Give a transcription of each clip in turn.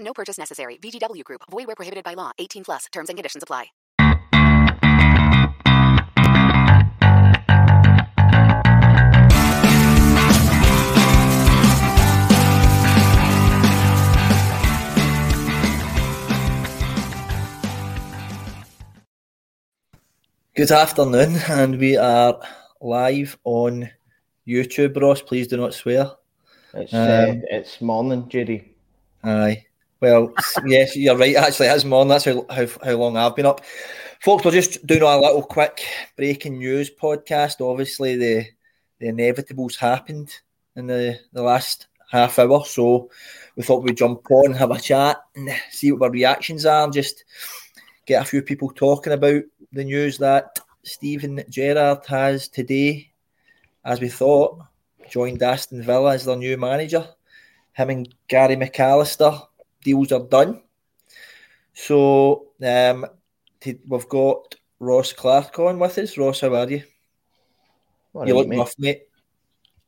No purchase necessary. VGW Group. Void where prohibited by law. 18 plus. Terms and conditions apply. Good afternoon, and we are live on YouTube. Ross, please do not swear. It's Um, uh, it's morning, Judy. Aye. Well, yes, you're right. Actually, it's morning. That's how, how, how long I've been up. Folks, we're just doing a little quick breaking news podcast. Obviously, the the inevitables happened in the, the last half hour, so we thought we'd jump on, and have a chat, and see what our reactions are, and just get a few people talking about the news that Steven Gerrard has today, as we thought, joined Aston Villa as their new manager. Him and Gary McAllister deals are done. So um, t- we've got Ross Clark on with us. Ross, how are you? All you look mate. rough, mate.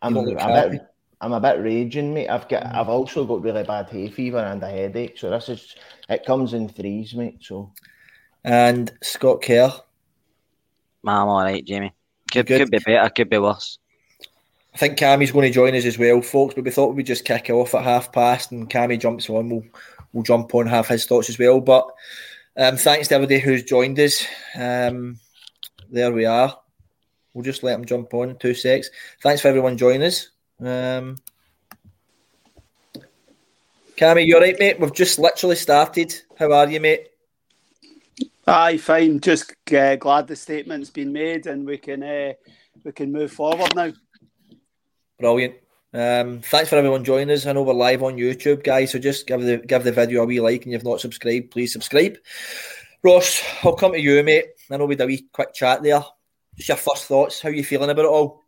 I'm you a look happy. bit. I'm a bit raging, mate. I've got. I've also got really bad hay fever and a headache. So this is. It comes in threes, mate. So And Scott Kerr. I'm all right, Jamie. Could, could be better, could be worse. I think Cammy's going to join us as well, folks. But we thought we'd just kick off at half past, and Cammy jumps on. We'll we'll jump on have his thoughts as well. But um, thanks to everybody who's joined us. Um, there we are. We'll just let him jump on two secs. Thanks for everyone joining us. Um, Cammy, you all right, mate? We've just literally started. How are you, mate? Aye, fine. Just uh, glad the statement's been made and we can uh, we can move forward now. Brilliant. Um, thanks for everyone joining us. I know we're live on YouTube, guys. So just give the give the video a wee like, and if you've not subscribed, please subscribe. Ross, I'll come to you, mate. I know we had a wee quick chat there. Just your first thoughts. How you feeling about it all?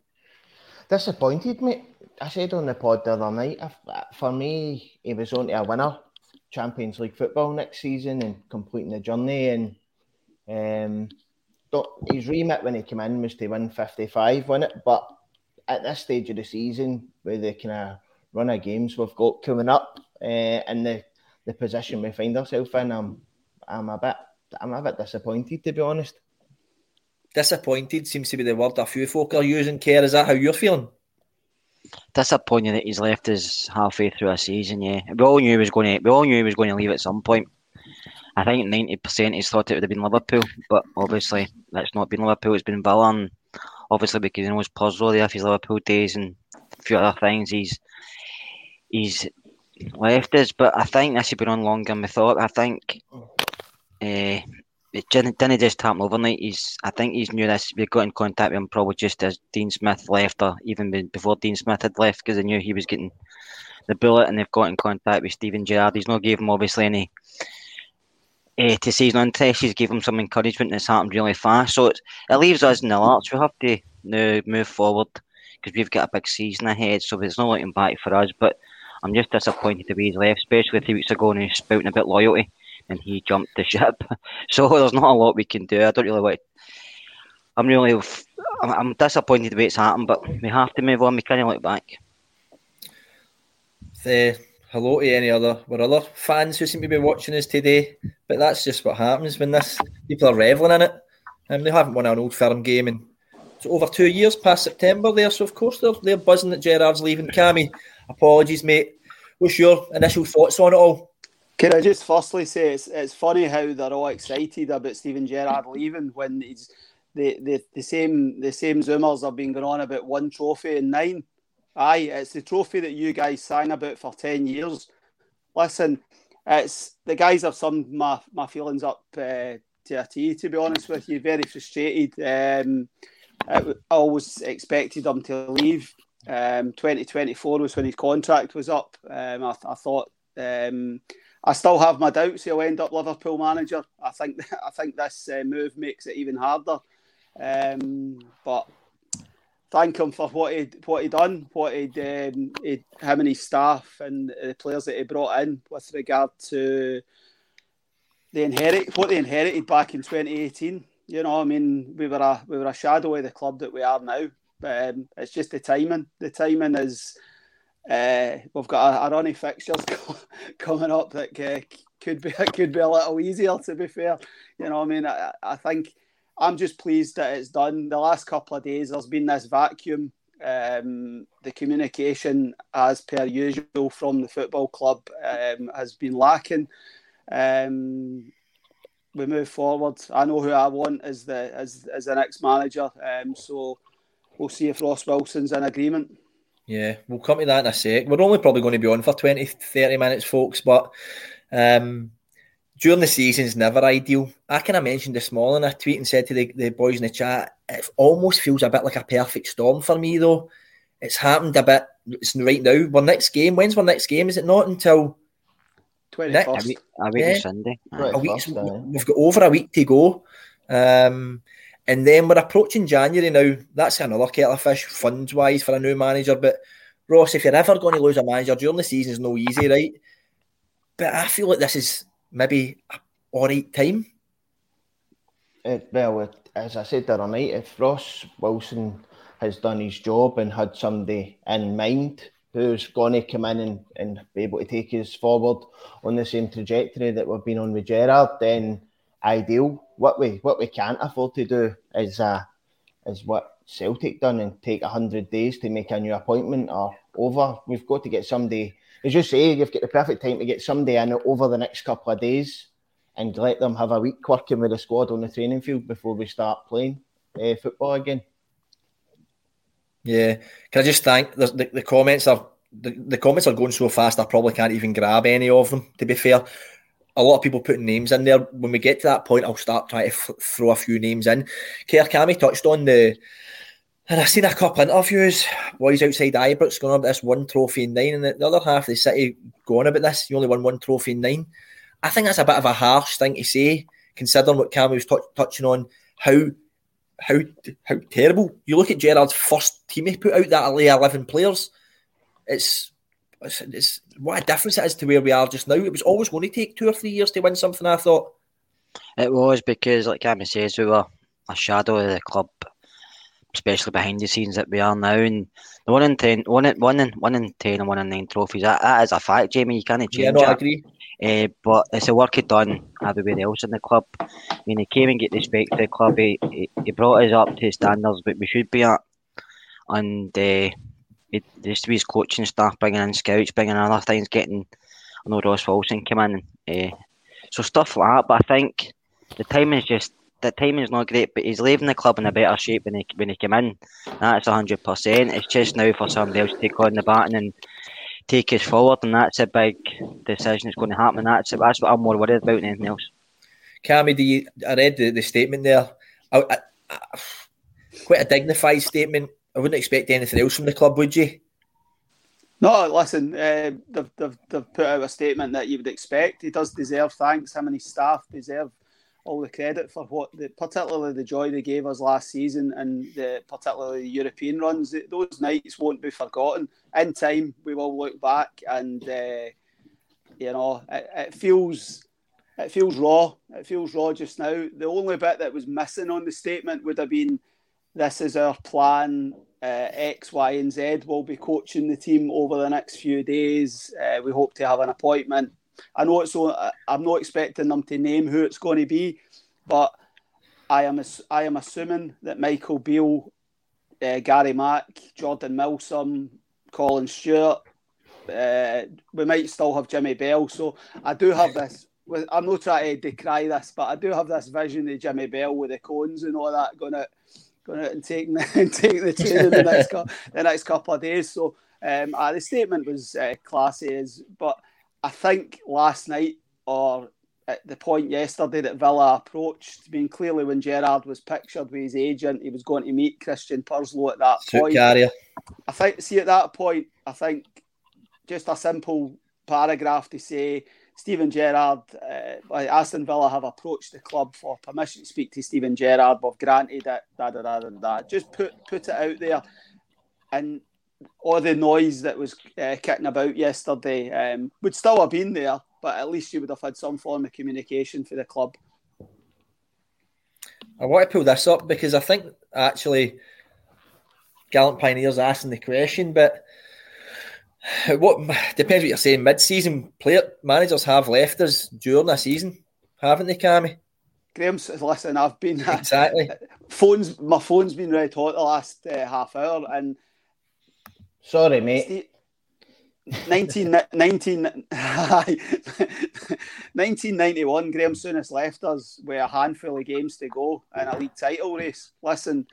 disappointed, mate. I said on the pod the other night. For me, he was on to a winner, Champions League football next season, and completing the journey. And um, his remit when he came in was to win 55, win it. But at this stage of the season, with the kind of run of games we've got coming up, uh, and the, the position we find ourselves in, I'm I'm a bit I'm a bit disappointed to be honest. Disappointed seems to be the word a few folk are using. Kerr is that how you're feeling? Disappointing that he's left us halfway through a season. Yeah, we all knew he was going to. We all knew he was going to leave at some point. I think ninety percent he's thought it would have been Liverpool, but obviously that's not been Liverpool. It's been Villa, and obviously because he knows Purslow there for his Liverpool days and a few other things. He's he's left us, but I think this has been on longer than we thought. I think uh, it didn't, didn't just happen overnight. He's I think he's knew this. We got in contact with him probably just as Dean Smith left, or even before Dean Smith had left, because they knew he was getting the bullet, and they've got in contact with Steven Gerrard. He's not gave him obviously any. Uh, to he's interested, he's gave him some encouragement that's happened really fast. So it's, it leaves us in the lurch. We have to now move forward because we've got a big season ahead, so there's no looking back for us. But I'm just disappointed the way he's left, especially three weeks ago when he was spouting about loyalty and he jumped the ship. so there's not a lot we can do. I don't really want. I'm really, I'm, disappointed the way it's happened, but we have to move on. We can't look back. The hello to any other our other fans who seem to be watching us today, but that's just what happens when this people are reveling in it. And um, they haven't won an old firm game in so over two years past September there. So of course they're they're buzzing that Gerrard's leaving. Cammy, apologies, mate. What's your initial thoughts on it all? Can I just firstly say it's it's funny how they're all excited about Steven Gerrard leaving when he's the, the, the same the same zoomers have been going on about one trophy in nine. Aye, it's the trophy that you guys sang about for ten years. Listen, it's the guys have summed my, my feelings up uh, to a T. To be honest with you, very frustrated. Um, I always expected him to leave. Um, 2024 was when his contract was up. Um, I, I, thought um, I still have my doubts he'll end up Liverpool manager. I think I think this uh, move makes it even harder. Um, but thank him for what he what he done, what he'd, um, he'd staff and the players that he brought in with regard to the inherit what they inherited back in 2018. You know, I mean, we were a we were a shadow of the club that we are now. But um, it's just the timing. The timing is uh, we've got a, a run of fixtures coming up that uh, could be could be a little easier. To be fair, you know, I mean, I, I think I'm just pleased that it's done. The last couple of days, there's been this vacuum. Um, the communication, as per usual, from the football club um, has been lacking. Um, we move forward. I know who I want as the as as the next manager. Um, so we'll see if Ross Wilson's in agreement. Yeah, we'll come to that in a sec. We're only probably going to be on for 20, 30 minutes, folks, but um, during the season is never ideal. I kind of mentioned this morning, I tweet and said to the, the boys in the chat, it almost feels a bit like a perfect storm for me, though. It's happened a bit it's right now. Our next game, when's our next game? Is it not until 21st? A week, a week yeah. Sunday. A week, we've got over a week to go. Um, and then we're approaching January now. That's another kettle of fish, funds wise, for a new manager. But Ross, if you're ever going to lose a manager during the season, is no easy, right? But I feel like this is maybe all right time. It, well, it, as I said the other night, if Ross Wilson has done his job and had somebody in mind who's going to come in and, and be able to take us forward on the same trajectory that we've been on with Gerrard, then ideal. What we what we can't afford to do is uh, is what Celtic done and take hundred days to make a new appointment or over. We've got to get somebody, as you say, you've got the perfect time to get somebody in over the next couple of days and let them have a week working with the squad on the training field before we start playing uh, football again. Yeah, can I just thank the, the, comments are the, the comments are going so fast I probably can't even grab any of them. To be fair, a lot of people putting names in there. When we get to that point, I'll start trying to f- throw a few names in. Kerr Cammy touched on the, and I've seen a couple of interviews, boys outside Ibrox going about this one trophy in nine, and the, the other half of the city going about this. You only won one trophy in nine. I think that's a bit of a harsh thing to say, considering what Cammy was t- touching on, how how how terrible. You look at Gerrard's first team he put out that eleven players. It's it's, it's, what a difference it is to where we are just now. It was always going to take two or three years to win something. I thought it was because, like Cammy says, we were a shadow of the club, especially behind the scenes that we are now. And the one in ten, one in one in one in ten, and one in nine trophies. That, that is a fact, Jamie. You can't change yeah, no, I agree. Uh, but it's the work he done everywhere else in the club. I mean, he came and get respect for the club. He, he, he brought us up to standards that we should be at, and. Uh, it used to be his coaching staff bringing in scouts, bringing in other things, getting. I know Ross Wilson came in, uh, so stuff like that. But I think the timing is just the timing is not great. But he's leaving the club in a better shape when he when he came in. That's hundred percent. It's just now for somebody else to take on the baton and take us forward, and that's a big decision that's going to happen. That's that's what I'm more worried about than anything else. Cammy, do you, I read the, the statement there. I, I, I, quite a dignified statement. I wouldn't expect anything else from the club, would you? No, listen, uh, they've, they've, they've put out a statement that you would expect. He does deserve thanks. Him and his staff deserve all the credit for what, the, particularly the joy they gave us last season, and the, particularly the European runs. Those nights won't be forgotten. In time, we will look back, and uh, you know, it, it feels it feels raw. It feels raw just now. The only bit that was missing on the statement would have been, "This is our plan. Uh, X, Y, and Z will be coaching the team over the next few days. Uh, we hope to have an appointment I know it's. I'm not expecting them to name who it's going to be, but I am. I am assuming that Michael Beale, uh, Gary Mack, Jordan Milsom, Colin Stewart. Uh, we might still have Jimmy Bell. So I do have this. I'm not trying to decry this, but I do have this vision of Jimmy Bell with the cones and all that going out, going out and taking the, and taking the train in the next the next couple of days. So um, uh, the statement was uh, classy, as but I think last night or at the point yesterday that Villa approached, I mean, clearly when Gerrard was pictured with his agent, he was going to meet Christian Purslow at that Suit point. Carrier. I think, see, at that point, I think just a simple paragraph to say Steven Gerrard, uh, Aston Villa have approached the club for permission to speak to Steven Gerrard. We've granted it, da da da da da. Just put put it out there, and all the noise that was uh, kicking about yesterday um, would still have been there, but at least you would have had some form of communication for the club. I want to pull this up because I think actually Gallant Pioneers asking the question, but what depends what you're saying. Mid-season player managers have left us during the season, haven't they, Cammy? Graham, listen, I've been exactly phones. My phone's been red hot the last uh, half hour, and Sorry, mate. 19, 19, 1991, Graham Souness left us with a handful of games to go in a league title race. Listen,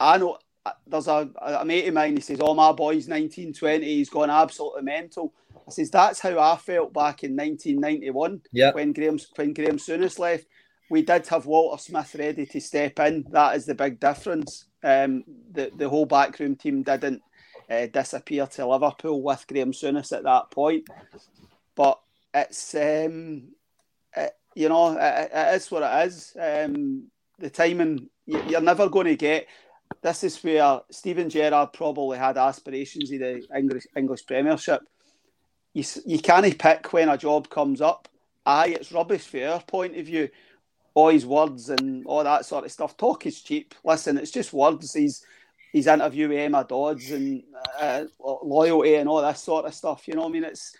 I know there's a, a mate of mine, he says, Oh, my boy's 1920, he's gone absolutely mental. I says, That's how I felt back in 1991 yeah. when, Graham, when Graham Souness left. We did have Walter Smith ready to step in. That is the big difference. Um, the, the whole backroom team didn't uh, disappear to Liverpool with Graham Souness at that point. But it's um, it, you know it, it is what it is. Um, the timing you're never going to get. This is where Steven Gerrard probably had aspirations of the English English Premiership. You you can't pick when a job comes up. Aye, it's rubbish from our point of view. All his words and all that sort of stuff. Talk is cheap. Listen, it's just words. He's his interview with Emma Dodds and uh, loyalty and all that sort of stuff. You know, I mean, it's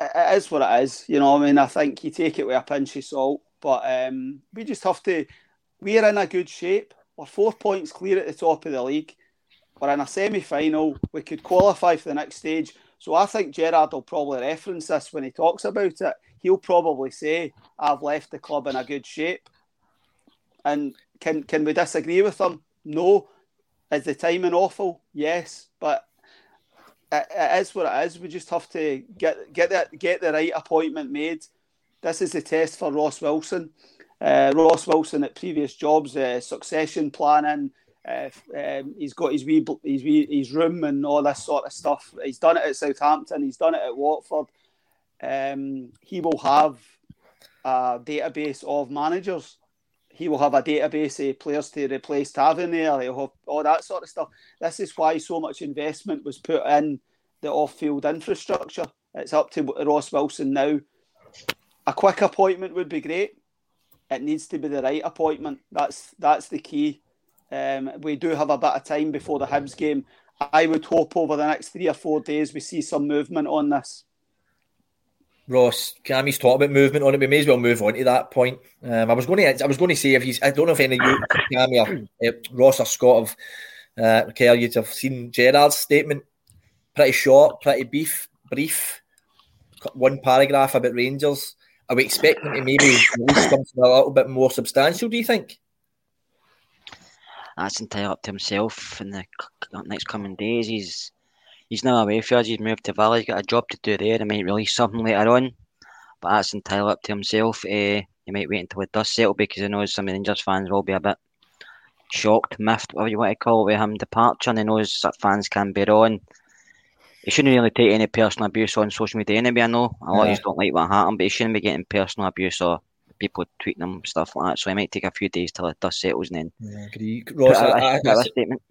it is what it is. You know, I mean, I think you take it with a pinch of salt, but um, we just have to. We're in a good shape. We're four points clear at the top of the league. We're in a semi-final. We could qualify for the next stage. So I think Gerrard will probably reference this when he talks about it. He'll probably say, "I've left the club in a good shape." And can can we disagree with him? No, is the timing awful? Yes, but it, it is what it is. We just have to get get that get the right appointment made. This is the test for Ross Wilson. Uh, Ross Wilson at previous jobs, uh, succession planning. Uh, um, he's got his wee, his wee, his room and all this sort of stuff. He's done it at Southampton. He's done it at Watford. Um, he will have a database of managers he will have a database of players to replace Tavernier. He'll have all that sort of stuff. This is why so much investment was put in the off-field infrastructure. It's up to Ross Wilson now. A quick appointment would be great. It needs to be the right appointment. That's that's the key. Um, we do have a bit of time before the Hibs game. I would hope over the next three or four days we see some movement on this. Ross, Cammy's talked about movement on it. We may as well move on to that point. Um, I was going to, I was going to say if he's, I don't know if any of you, Cammy or uh, Ross or Scott have, uh, Kerr you'd have seen Gerrard's statement. Pretty short, pretty brief, brief. One paragraph about Rangers. Are we expecting to maybe release something a little bit more substantial? Do you think? That's entirely up to himself in the next coming days. He's he's now away for us. He's moved to Villa. He's got a job to do there. He might release something later on, but that's entirely up to himself. Uh, he might wait until it does settle because he knows some of the Rangers fans will be a bit shocked, miffed, whatever you want to call it, with him departure. And he knows that fans can be on. He shouldn't really take any personal abuse on social media anyway. I know a lot yeah. of you don't like what happened, but he shouldn't be getting personal abuse or people tweeting him stuff like that. So it might take a few days till it does settles and then. Yeah, agree. Ross, I, I, I, statement.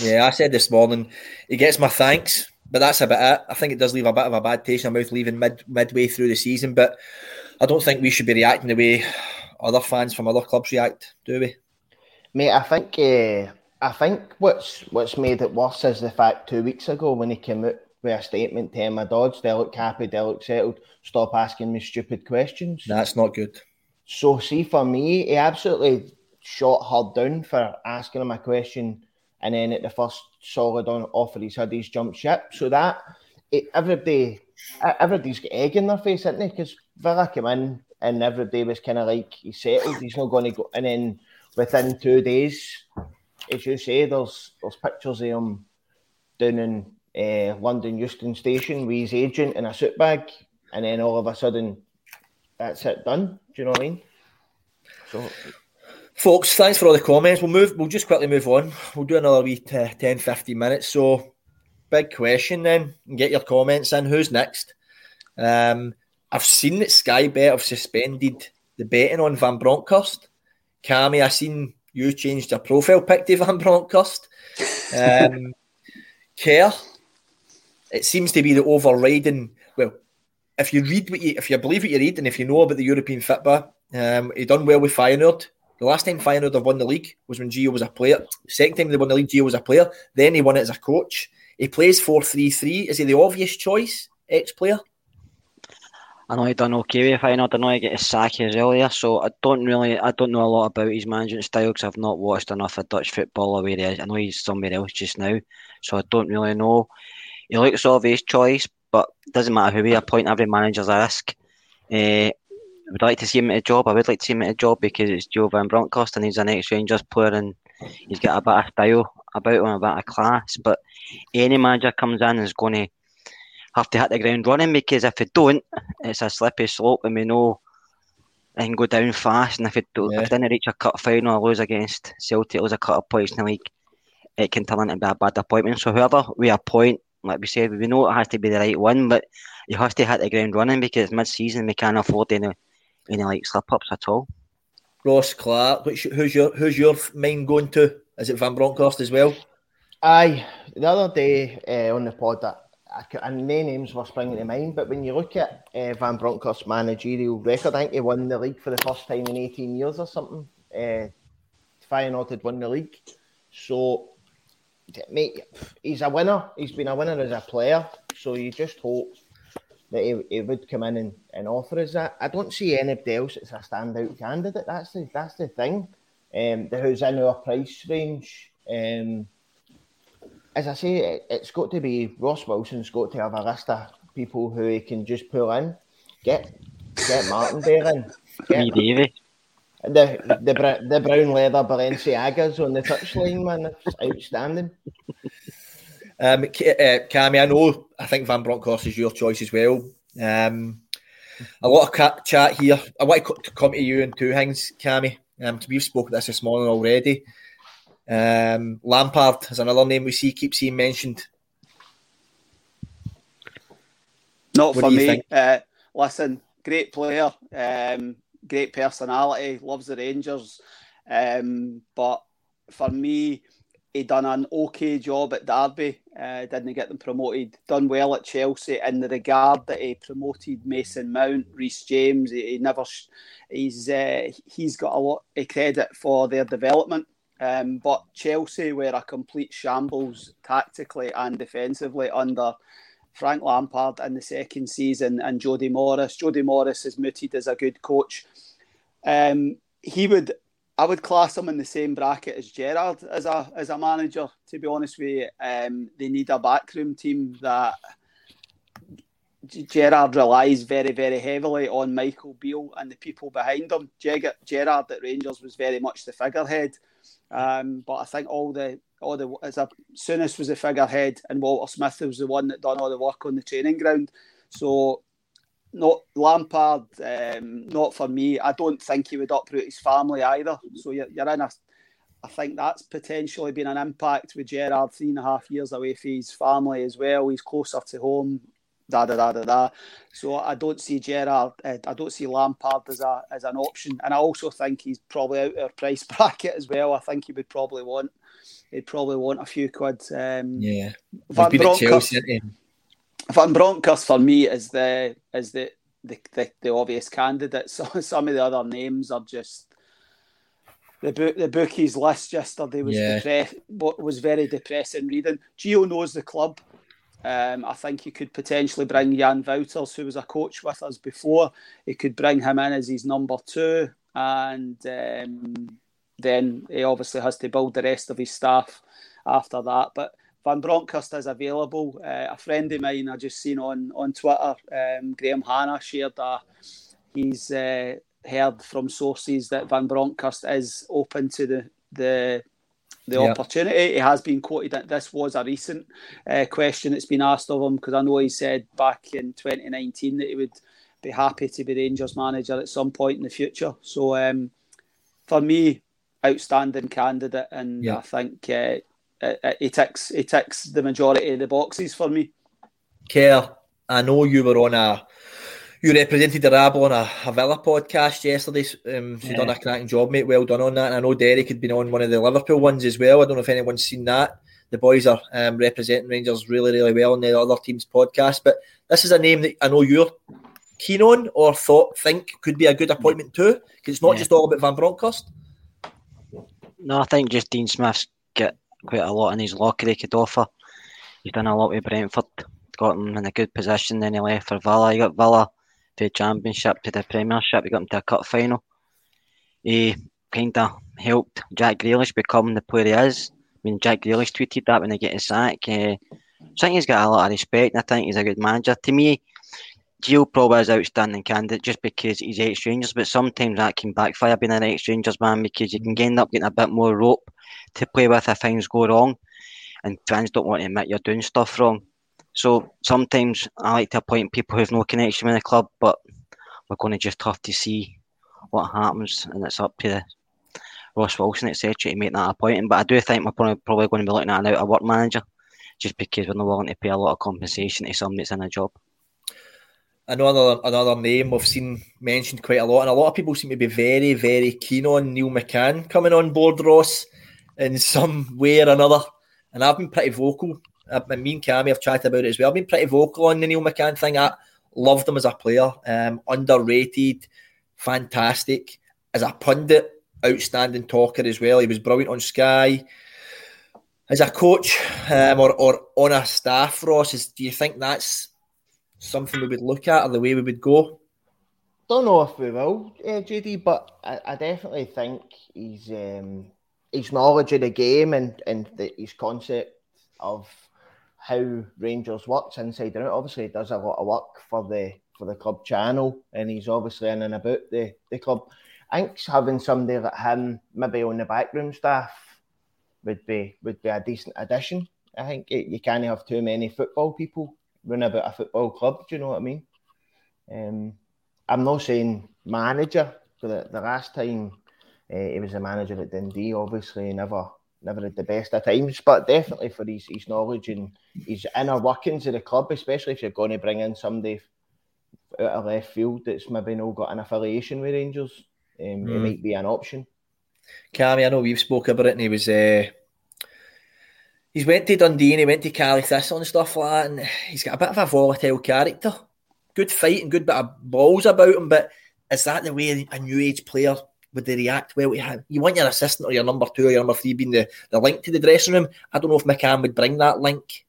Yeah, I said this morning. He gets my thanks, but that's about it. I think it does leave a bit of a bad taste in my mouth leaving mid midway through the season. But I don't think we should be reacting the way other fans from other clubs react, do we? Mate, I think uh, I think what's what's made it worse is the fact two weeks ago when he came out with a statement to Emma Dodds, they look happy, they look settled, stop asking me stupid questions. That's not good. So see for me, he absolutely shot her down for asking him a question and then at the first solid on offer he's had he's jumped ship. So that it, everybody everybody's got egg in their face, isn't they? Because Villa came in and everybody was kind of like he's settled, he's not going to go and then within two days, as you say, there's there's pictures of him down in uh, London Euston Station with his agent in a suit bag, and then all of a sudden, that's it done. Do you know what I mean? So, folks, thanks for all the comments. We'll move. We'll just quickly move on. We'll do another wee t- 10, 15 minutes. So, big question then. Get your comments in. Who's next? Um, I've seen that Sky Bet have suspended the betting on Van Bronckhorst. Cammy, I seen you changed your profile pic to Van Bronckhorst. Um, Kerr, it seems to be the overriding. Well, if you read what you, if you believe what you read, and if you know about the European football, um, he done well with Feyenoord. The last time Feyenoord have won the league was when Gio was a player. Second time they won the league, Gio was a player. Then he won it as a coach. He plays 4 3 3. Is he the obvious choice, ex player? I know he done okay with Feyenoord. I know he get his sack as earlier, so I don't really, I don't know a lot about his management style because I've not watched enough of Dutch football or where. I know he's somewhere else just now, so I don't really know. He looks obvious choice, but doesn't matter who we appoint. Every manager's a risk. Uh, I would like to see him at a job. I would like to see him at a job because it's Gio Van Bronckhorst and he's an ex-Rangers player and he's got a bit of style about him, a bit of class. But any manager comes in is going to have to hit the ground running because if they don't, it's a slippery slope and we know it can go down fast. And if it, yeah. if they didn't reach a cut final or lose against Celtic, lose a cut of points in the league, it can turn into a bad appointment. So whoever we appoint, like we said, we know it has to be the right one, but you have to hit the ground running because mid-season we can't afford any any like slip-ups at all. Ross Clark, which, who's your who's your mind going to? Is it Van Bronckhorst as well? Aye, the other day uh, on the pod that and no names were springing to mind, but when you look at uh, Van Bronckhorst's managerial record, I think he won the league for the first time in 18 years or something. Uh, Feyenoord had won the league. So, mate, he's a winner. He's been a winner as a player. So you just hope that he, he would come in and, and offer us that. I don't see anybody else that's a standout candidate. That's the that's the thing. Um, who's in our price range. Um, as I say, it, has got to be Ross Wilson's got to have a list of people who he can just pull in. Get get Martin there in. Get, Davy. The, the the brown leather Balenciagas on the touchline, man, that's outstanding. Um, uh, Cammy, I know. I think Van Bronckhorst is your choice as well. Um, a lot of chat here. I want to come to you in two things, Cammy. Um, we've spoken this this morning already. Um, Lampard is another name we see keep seeing mentioned. Not what for me. Uh, listen, great player, um, great personality, loves the Rangers. Um, but for me, he done an okay job at Derby. Uh, didn't get them promoted. Done well at Chelsea in the regard that he promoted Mason Mount, Reece James. He, he never. He's uh, he's got a lot of credit for their development. Um, but Chelsea were a complete shambles tactically and defensively under Frank Lampard in the second season and Jody Morris. Jody Morris is mooted as a good coach. Um, he would, I would class him in the same bracket as Gerrard as a as a manager. To be honest with you, um, they need a backroom team that Gerrard relies very, very heavily on Michael Beale and the people behind him. Gerrard at Rangers was very much the figurehead. Um, but I think all the all the as a Souness was the figurehead and Walter Smith was the one that done all the work on the training ground. So not Lampard, um, not for me. I don't think he would uproot his family either. So you're, you're in a. I think that's potentially been an impact with Gerrard three and a half years away from his family as well. He's closer to home. da da da da da. So I don't see Gerrard. uh, I don't see Lampard as a as an option, and I also think he's probably out of our price bracket as well. I think he would probably want he'd probably want a few quid. Um, yeah, Van Bronckhorst, Van Bronckhorst for me is the is the the, the, the obvious candidate. So some of the other names are just the book the bookies list yesterday was Yeah. depre- was very depressing reading. Gio knows the club. Um, I think he could potentially bring Jan Wouters, who was a coach with us before. He could bring him in as his number two, and um, then he obviously has to build the rest of his staff after that. But Van Bronckhorst is available. Uh, a friend of mine I just seen on on Twitter, um, Graham Hanna shared a he's uh, heard from sources that Van Bronckhorst is open to the the the Yeah. opportunity. He has been quoted that this was a recent uh, question that's been asked of him because I know he said back in 2019 that he would be happy to be Rangers manager at some point in the future. So um, for me, outstanding candidate, and Yeah. I think uh, he ticks he ticks the majority of the boxes for me. Kerr, I know you were on a you represented the Rabble on a, a Villa podcast yesterday. Um, so you done a cracking job, mate. Well done on that. And I know Derek had been on one of the Liverpool ones as well. I don't know if anyone's seen that. The boys are um, representing Rangers really, really well on the other team's podcast. But this is a name that I know you're keen on or thought think could be a good appointment too. Because it's not Yeah. just all about Van Bronckhorst. No, I think just Dean Smith's got quite a lot in his locker he could offer. He's done a lot with Brentford, got him in a good position, then he left for Villa. He got Villa to the Championship, to the Premiership, he got him to a cup final. He kind of helped Jack Grealish become the player he is. I mean, Jack Grealish tweeted that when he get his sack. Uh, I think he's got a lot of respect and I think he's a good manager. To me, Gio probably is outstanding candidate just because he's ex Rangers, but sometimes that can backfire being an ex Rangers man because you can end up getting a bit more rope to play with if things go wrong, and fans don't want to admit you're doing stuff wrong. So sometimes I like to appoint people who've no connection with the club, but we're going to just have to see what happens, and it's up to the Ross Wilson, etc., to make that appointment. But I do think we're probably, probably going to be looking at an out of work manager, just because we're not willing to pay a lot of compensation to somebody that's in a job. Another another name we've seen mentioned quite a lot, and a lot of people seem to be very, very keen on Neil McCann coming on board, Ross, in some way or another. And I've been pretty vocal. Uh, and me and Cammy have chatted about it as well. I've been pretty vocal on the Neil McCann thing. I loved him as a player, um, underrated, fantastic. As a pundit, outstanding talker as well. He was brilliant on Sky. As a coach um, or, or on a staff, Ross, is, do you think that's something we would look at or the way we would go? Don't know if we will, uh, JD, but I, I definitely think he's um, his knowledge of the game and and the, his concept of how Rangers works inside and out. Obviously, he does a lot of work for the for the club channel, and he's obviously in and about the the club. I think having somebody like him, maybe on the backroom staff, would be would be a decent addition. I think it, you can't have too many football people run about a football club. Do you know what I mean? Um, I'm not saying manager. The, the last time uh, he was a manager at Dundee, obviously never never had the best of times, but definitely for his, his knowledge and his inner workings of the club, especially if you're going to bring in somebody out of left field that's maybe not got an affiliation with Rangers, um, it Mm. might be an option. Cammy, I know we've spoke about it, and he was. Uh, he's went to Dundee and he went to Caley Thistle and stuff like that, and he's got a bit of a volatile character. Good fight and good bit of balls about him, but is that the way a new age player would they react well to him? You want your assistant or your number two or your number three being the, the link to the dressing room. I don't know if McCann would bring that link.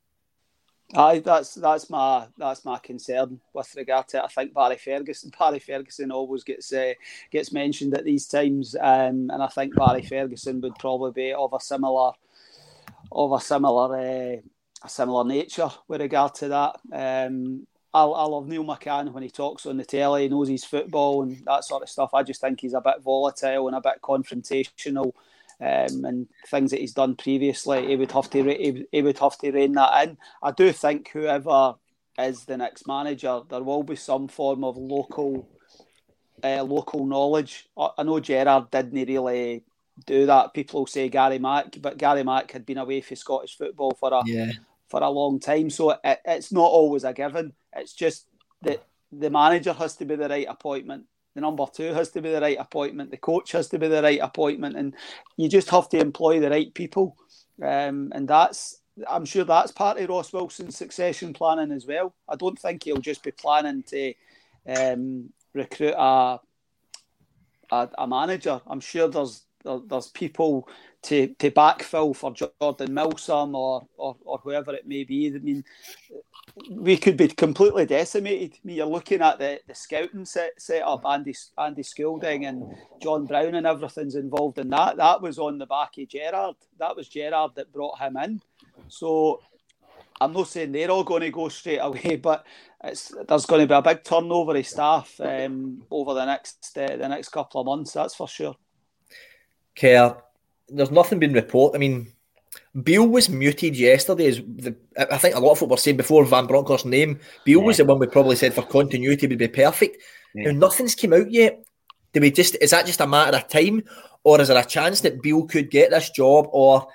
Aye, that's that's my that's my concern with regard to it. I think Barry Ferguson, Barry Ferguson always gets uh, gets mentioned at these times, um, and I think Barry Ferguson would probably be of a similar of a similar uh, a similar nature with regard to that. Um, I, I love Neil McCann when he talks on the telly, he knows his football and that sort of stuff. I just think he's a bit volatile and a bit confrontational. Um, and things that he's done previously, he would have to he, he would have to rein that in. I do think whoever is the next manager, there will be some form of local uh, local knowledge. I, I know Gerrard didn't really do that. People will say Gary Mack, but Gary Mack had been away for Scottish football for a Yeah. for a long time, so it, it's not always a given. It's just that the manager has to be the right appointment. The number two has to be the right appointment. The coach has to be the right appointment, and you just have to employ the right people. Um, and that's I'm sure that's part of Ross Wilson's succession planning as well. I don't think he'll just be planning to um, recruit a, a, a manager. I'm sure there's there, there's people to to backfill for Jordan Milsom or, or or whoever it may be. I mean, we could be completely decimated. I mean, you're looking at the, the scouting set, set up, Andy Andy Scoulding and John Brown and everything's involved in that. That was on the back of Gerrard. That was Gerrard that brought him in. So I'm not saying they're all going to go straight away, but there's going to be a big turnover of staff um, over the next uh, the next couple of months. That's for sure. Kerr, there's nothing been reported. I mean, Beale was muted yesterday. As the, I think a lot of folk were saying before Van Bronckhorst's name, Beale yeah. was the one we probably said for continuity would be perfect. Yeah. Now nothing's came out yet. Do we just is that just a matter of time, or is there a chance that Beale could get this job, or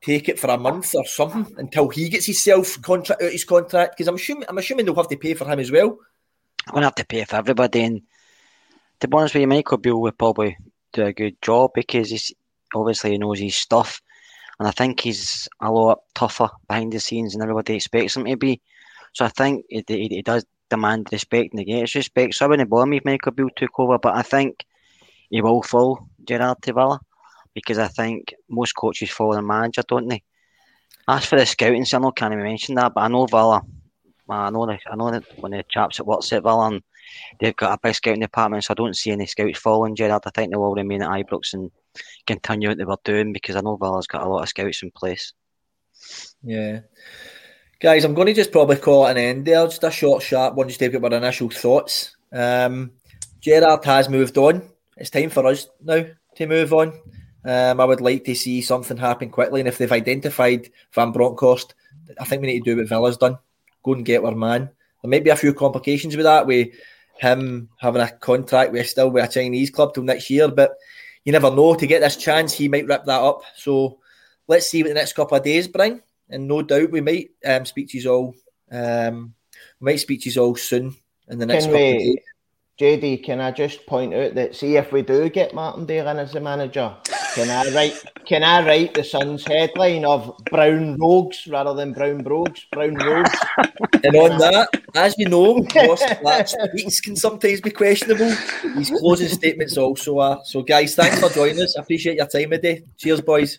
take it for a month or something until he gets himself contract out his contract? Because I'm assuming I'm assuming they'll have to pay for him as well. I'm gonna have to pay for everybody, and to be honest with you, Michael Beale would probably do a good job because he's obviously he knows his stuff, and I think he's a lot tougher behind the scenes than everybody expects him to be. So I think he, he, he does demand respect and he gets respect. So I wouldn't bother me if Michael Beale took over, but I think he will fall Gerrard Tavalla because I think most coaches follow the manager, don't they? As for the scouting, I know can't even mention that, but I know Villa. I know the, I know that when the chaps at at Villa and they've got a big scouting department, so I don't see any scouts falling, Gerrard. I think they will remain at Ibrox and continue what they were doing because I know Villa's got a lot of scouts in place. Yeah. Guys, I'm going to just probably call it an end there. Just a short, sharp one, just to get our initial thoughts. Um, Gerrard has moved on. It's time for us now to move on. Um, I would like to see something happen quickly. And if they've identified Van Bronckhorst, I think we need to do what Villa's done. Go and get our man. There might be a few complications with that, with him having a contract with still with a Chinese club till next year. But you never know. To get this chance, he might rip that up. So let's see what the next couple of days bring. And no doubt we might um, speak to you all. Um, we might speak to you all soon in the next Can couple we, of days. JD, can I just point out that see if we do get Martindale in as the manager, can I write can I write the Sun's headline of Brown Rogues rather than Brown Brogues? Brown Rogues. and on that, as we know, Black's tweets can sometimes be questionable. His closing statements also are. So guys, thanks for joining us. I appreciate your time today. Cheers, boys.